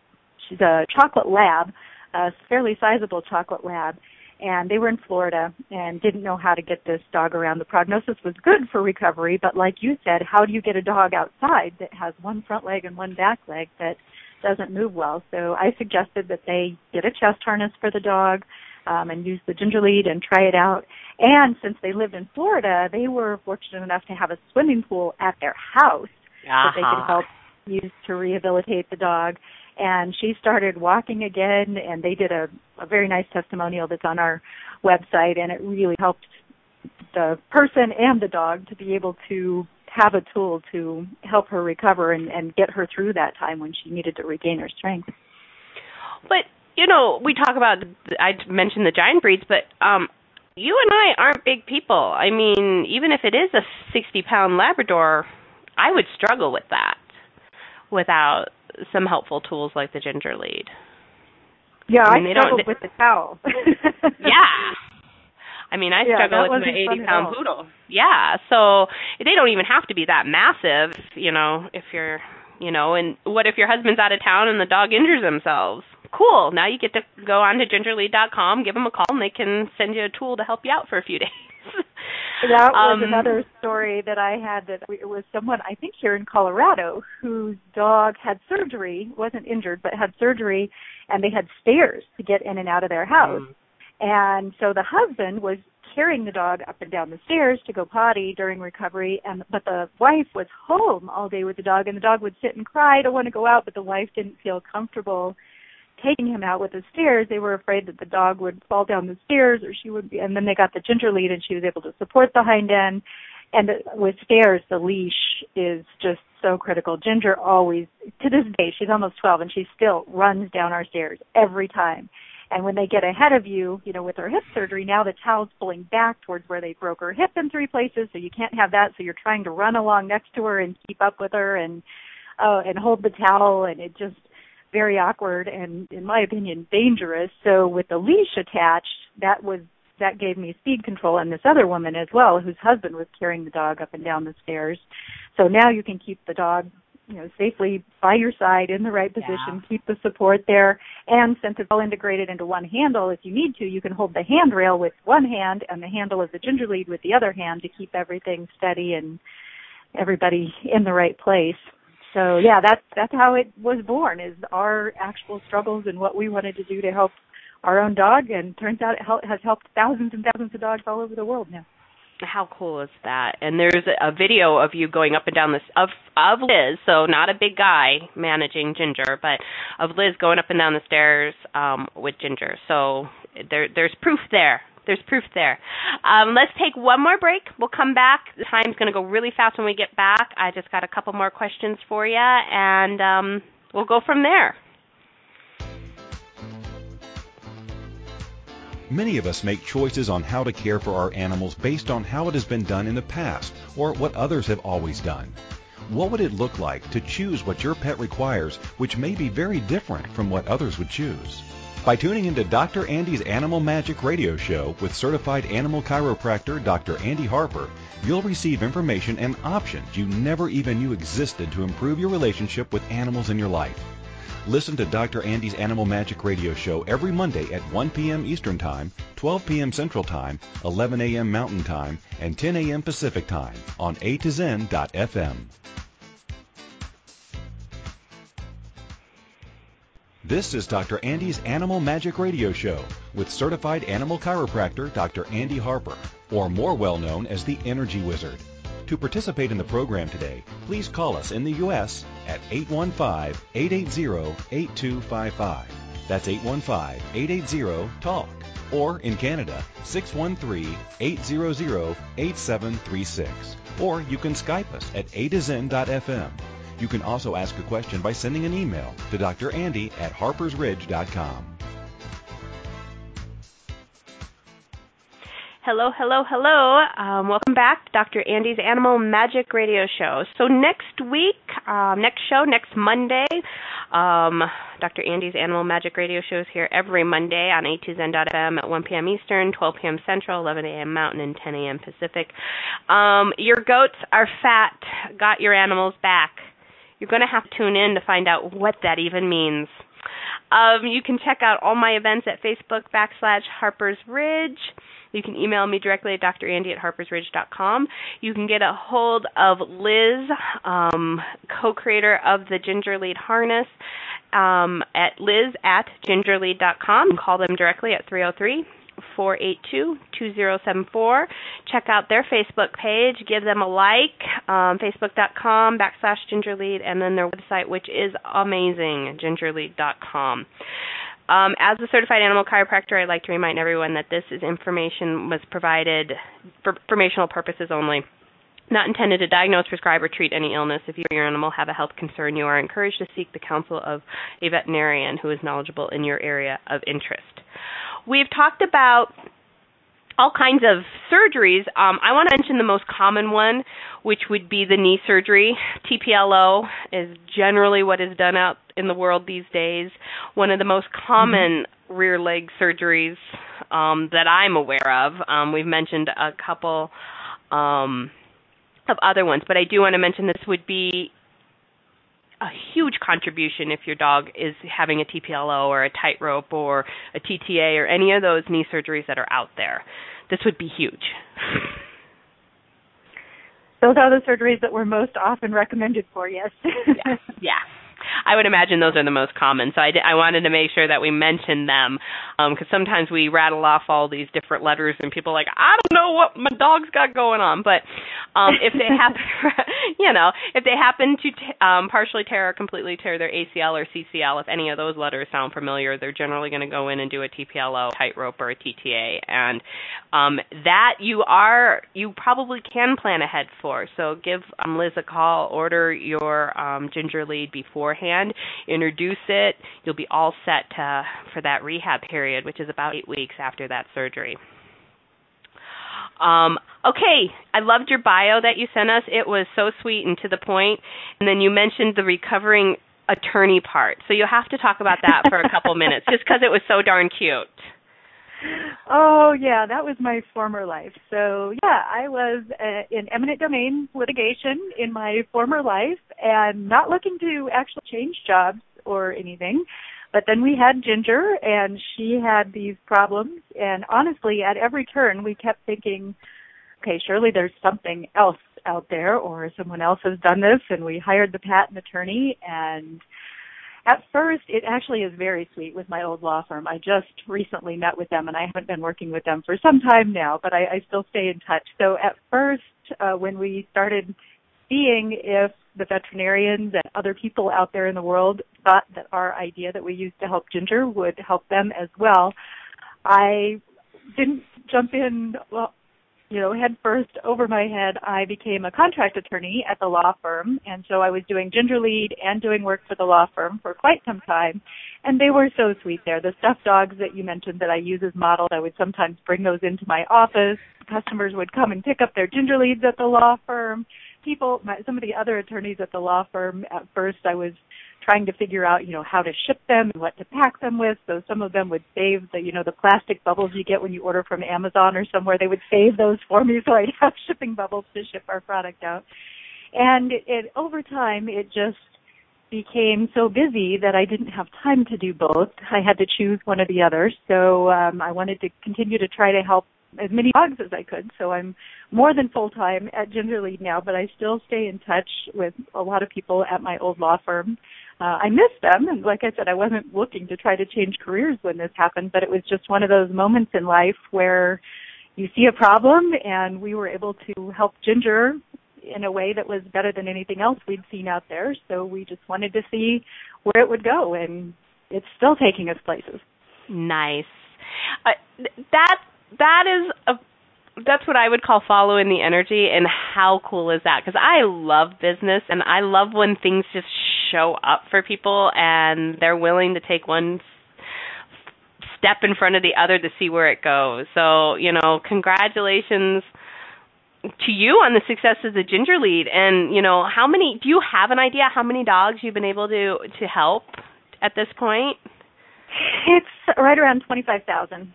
Speaker 2: she's a chocolate lab, a fairly sizable chocolate lab, and they were in Florida and didn't know how to get this dog around. The prognosis was good for recovery, but like you said, how do you get a dog outside that has one front leg and one back leg that doesn't move well? So I suggested that they get a chest harness for the dog um, and use the ginger lead and try it out. And since they lived in Florida, they were fortunate enough to have a swimming pool at their house that they could help use to rehabilitate the dog. And she started walking again, and they did a, a very nice testimonial that's on our website, and it really helped the person and the dog to be able to have a tool to help her recover and, and get her through that time when she needed to regain her strength.
Speaker 1: But you know, we talk about I mentioned the giant breeds, but um you and I aren't big people. I mean, even if it is a 60 pound Labrador, I would struggle with that without some helpful tools like the ginger lead.
Speaker 2: Yeah,
Speaker 1: I
Speaker 2: I,
Speaker 1: mean, they don't-
Speaker 2: with the towel.
Speaker 1: Yeah. I mean, I
Speaker 2: Yeah,
Speaker 1: struggle with my
Speaker 2: wasn't
Speaker 1: 80
Speaker 2: fun at
Speaker 1: poodle. Yeah, so they don't even have to be that massive, you know, if you're, you know, and what if your husband's out of town and the dog injures themselves? Cool. Now you get to go on to gingerlead.com, give them a call, and they can send you a tool to help you out for a few days.
Speaker 2: That was
Speaker 1: Um,
Speaker 2: another story that I had that it was someone I think here in Colorado whose dog had surgery, wasn't injured but had surgery and they had stairs to get in and out of their house.
Speaker 1: Mm.
Speaker 2: And so the husband was carrying the dog up and down the stairs to go potty during recovery and but the wife was home all day with the dog and the dog would sit and cry, don't want to go out, but the wife didn't feel comfortable taking him out with the stairs, they were afraid that the dog would fall down the stairs or she would be, and then they got the ginger lead and she was able to support the hind end. And with stairs, the leash is just so critical. Ginger always, to this day, she's almost 12 and she still runs down our stairs every time. And when they get ahead of you, you know, with her hip surgery, now the towel's pulling back towards where they broke her hip in three places, so you can't have that. So you're trying to run along next to her and keep up with her and uh, and hold the towel, and it just very awkward and, in my opinion, dangerous. So with the leash attached, that was that gave me speed control and this other woman as well whose husband was carrying the dog up and down the stairs. So now you can keep the dog you know, safely by your side in the right position, yeah. keep the support there, and since it's all integrated into one handle, if you need to, you can hold the handrail with one hand and the handle of the ginger lead with the other hand to keep everything steady and everybody in the right place. So yeah, that's that's how it was born is our actual struggles and what we wanted to do to help our own dog, and turns out it has helped thousands and thousands of dogs all over the world now.
Speaker 1: How cool is that? And there's a video of you going up and down this of of Liz, so not a big guy managing Ginger, but of Liz going up and down the stairs um with Ginger. So there there's proof there. There's proof there. Um, let's take one more break. We'll come back. The time's going to go really fast when we get back. I just got a couple more questions for you, and um, we'll go from there.
Speaker 3: Many of us make choices on how to care for our animals based on how it has been done in the past or what others have always done. What would it look like to choose what your pet requires, which may be very different from what others would choose? By tuning into Dr. Andy's Animal Magic radio show with certified animal chiropractor Dr. Andy Harper, you'll receive information and options you never even knew existed to improve your relationship with animals in your life. Listen to Dr. Andy's Animal Magic Radio Show every Monday at 1 p.m. Eastern Time, 12 p.m. Central Time, 11 a.m. Mountain Time, and 10 a.m. Pacific Time on A to Zen.fm. This is Dr. Andy's Animal Magic Radio Show with certified animal chiropractor Dr. Andy Harper, or more well known as the Energy Wizard. To participate in the program today, please call us in the U.S. at 815-880-8255. That's 815-880-TALK. Or in Canada, 613-800-8736. Or you can Skype us at a to zen.fm. You can also ask a question by sending an email to Dr. Andy at harpersridge.com.
Speaker 1: Hello, hello, hello. Um, welcome back, to Dr. Andy's Animal Magic Radio Show. So next week, um, next show, next Monday, um, Dr. Andy's Animal Magic Radio Show is here every Monday on a2zen.fm at 1 p.m. Eastern, 12 p.m. Central, 11 a.m. Mountain, and 10 a.m. Pacific. Um, your goats are fat. Got your animals back. You're going to have to tune in to find out what that even means. Um, you can check out all my events at Facebook backslash Harper's Ridge. You can email me directly at drandy at harpersridge.com. You can get a hold of Liz, um, co-creator of the Ginger Lead Harness, um, at liz at gingerlead.com. Call them directly at 303 482 2074. Check out their Facebook page. Give them a like. Um, Facebook.com backslash gingerlead and then their website, which is amazing, gingerlead.com. Um, as a certified animal chiropractor, I'd like to remind everyone that this is information was provided for informational purposes only. Not intended to diagnose, prescribe, or treat any illness. If you or your animal have a health concern, you are encouraged to seek the counsel of a veterinarian who is knowledgeable in your area of interest. We've talked about all kinds of surgeries. Um, I want to mention the most common one, which would be the knee surgery. TPLO is generally what is done out in the world these days. One of the most common mm-hmm. rear leg surgeries um, that I'm aware of. Um, we've mentioned a couple um, of other ones, but I do want to mention this would be a huge contribution if your dog is having a TPLO or a tightrope or a TTA or any of those knee surgeries that are out there. This would be huge.
Speaker 2: Those are the surgeries that we're most often recommended for, yes.
Speaker 1: yeah. yeah. I would imagine those are the most common. So I, I wanted to make sure that we mentioned them because um, sometimes we rattle off all these different letters and people are like, I don't know what my dog's got going on. But um, if they happen, you know, if they happen to t- um, partially tear or completely tear their ACL or CCL, if any of those letters sound familiar, they're generally going to go in and do a TPLO, tightrope, or a TTA, and um, that you are you probably can plan ahead for. So give um, Liz a call, order your um, ginger lead beforehand hand, introduce it. You'll be all set to, for that rehab period, which is about eight weeks after that surgery. Um, okay, I loved your bio that you sent us. It was so sweet and to the point. And then you mentioned the recovering attorney part. So you'll have to talk about that for a couple minutes just because it was so darn cute.
Speaker 2: Oh yeah, that was my former life. So yeah, I was uh, in eminent domain litigation in my former life, and not looking to actually change jobs or anything. But then we had Ginger, and she had these problems. And honestly, at every turn, we kept thinking, okay, surely there's something else out there, or someone else has done this. And we hired the patent attorney, and at first, it actually is very sweet with my old law firm. I just recently met with them, and I haven't been working with them for some time now, but I, I still stay in touch. So at first, uh, when we started seeing if the veterinarians and other people out there in the world thought that our idea that we used to help Ginger would help them as well, I didn't jump in well you know, head first over my head, I became a contract attorney at the law firm. And so I was doing ginger lead and doing work for the law firm for quite some time. And they were so sweet there. The stuffed dogs that you mentioned that I use as models, I would sometimes bring those into my office. Customers would come and pick up their ginger leads at the law firm. People, my, some of the other attorneys at the law firm, at first I was trying to figure out, you know, how to ship them and what to pack them with. So some of them would save the, you know, the plastic bubbles you get when you order from Amazon or somewhere. They would save those for me so I'd have shipping bubbles to ship our product out. And it, it over time, it just became so busy that I didn't have time to do both. I had to choose one or the other. So um, I wanted to continue to try to help as many dogs as I could. So I'm more than full time at Gingerlead now, but I still stay in touch with a lot of people at my old law firm uh, I miss them. And like I said, I wasn't looking to try to change careers when this happened, but it was just one of those moments in life where you see a problem and we were able to help Ginger in a way that was better than anything else we'd seen out there. So we just wanted to see where it would go and it's still taking us places.
Speaker 1: Nice. Uh, that that is a that's what I would call following the energy and how cool is that? Because I love business and I love when things just show up for people and they're willing to take one step in front of the other to see where it goes. So, you know, congratulations to you on the success of the ginger lead. And you know how many do you have an idea how many dogs you've been able to to help at this point?
Speaker 2: It's right around 25,000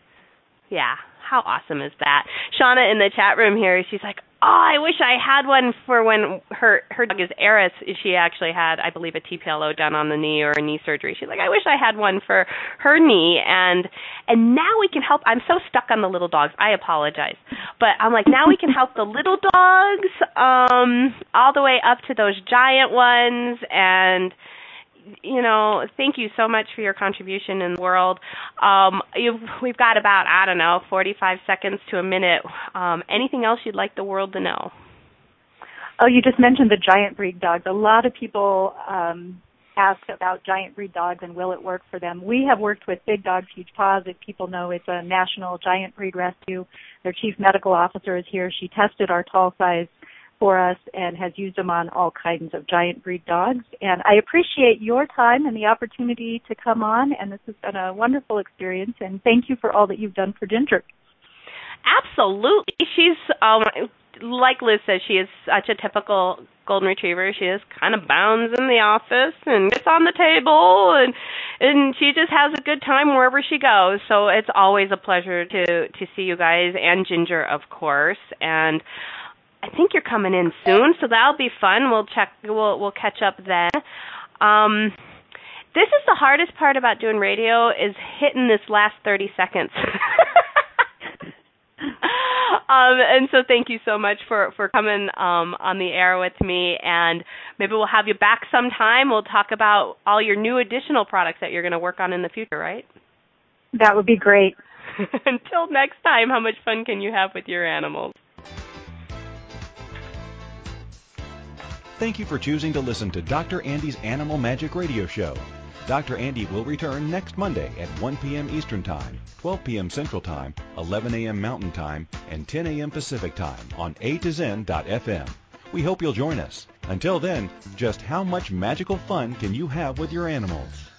Speaker 1: yeah how awesome is that? Shauna in the chat room here, she's like, "Oh, I wish I had one for when her her dog is Eris. She actually had, I believe, a TPLO done on the knee or a knee surgery. She's like, I wish I had one for her knee, and and now we can help. I'm so stuck on the little dogs. I apologize, but I'm like, now we can help the little dogs, um, all the way up to those giant ones, and you know, thank you so much for your contribution in the world. Um, we've got about I don't know, 45 seconds to a minute. Um, anything else you'd like the world to know?
Speaker 2: Oh, you just mentioned the giant breed dogs. A lot of people um, ask about giant breed dogs and will it work for them. We have worked with Big Dogs Huge Paws. If people know, it's a national giant breed rescue. Their chief medical officer is here. She tested our tall size for us and has used them on all kinds of giant breed dogs. And I appreciate your time and the opportunity to come on. And this has been a wonderful experience. And thank you for all that you've done for Ginger.
Speaker 1: Absolutely. She's um like Liz says, she is such a typical golden retriever. She just kind of bounds in the office and gets on the table and and she just has a good time wherever she goes. So it's always a pleasure to to see you guys and Ginger of course. And I think you're coming in soon, so that'll be fun. We'll check. We'll we'll catch up then. Um, this is the hardest part about doing radio is hitting this last 30 seconds. um, and so thank you so much for for coming um, on the air with me, and maybe we'll have you back sometime. We'll talk about all your new additional products that you're going to work on in the future, right?
Speaker 2: That would be great.
Speaker 1: Until next time, how much fun can you have with your animals?
Speaker 3: Thank you for choosing to listen to Dr. Andy's Animal Magic Radio Show. Dr. Andy will return next Monday at 1 p.m. Eastern Time, 12 p.m. Central Time, 11 a.m. Mountain Time, and 10 a.m. Pacific Time on A to Zen.fm. We hope you'll join us. Until then, just how much magical fun can you have with your animals?